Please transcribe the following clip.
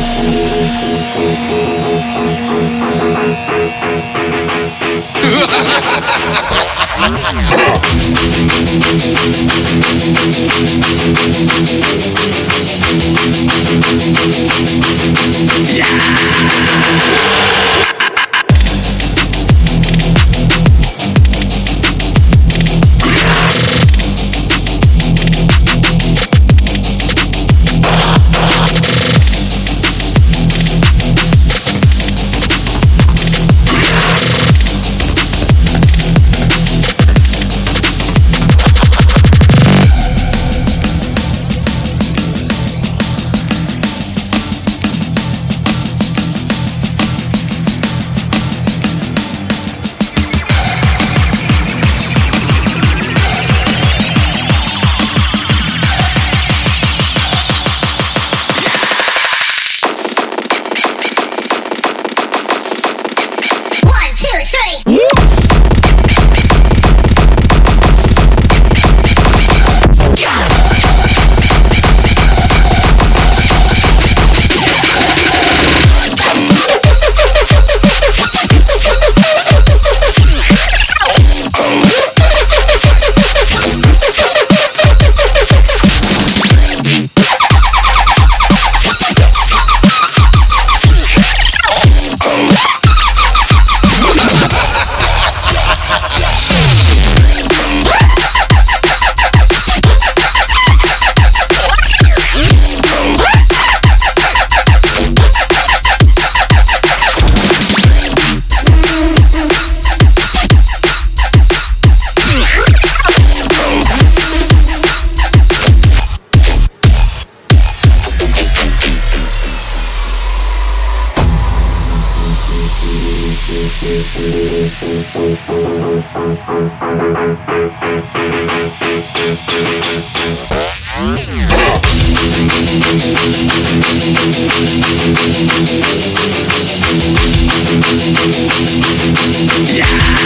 One, Yeah!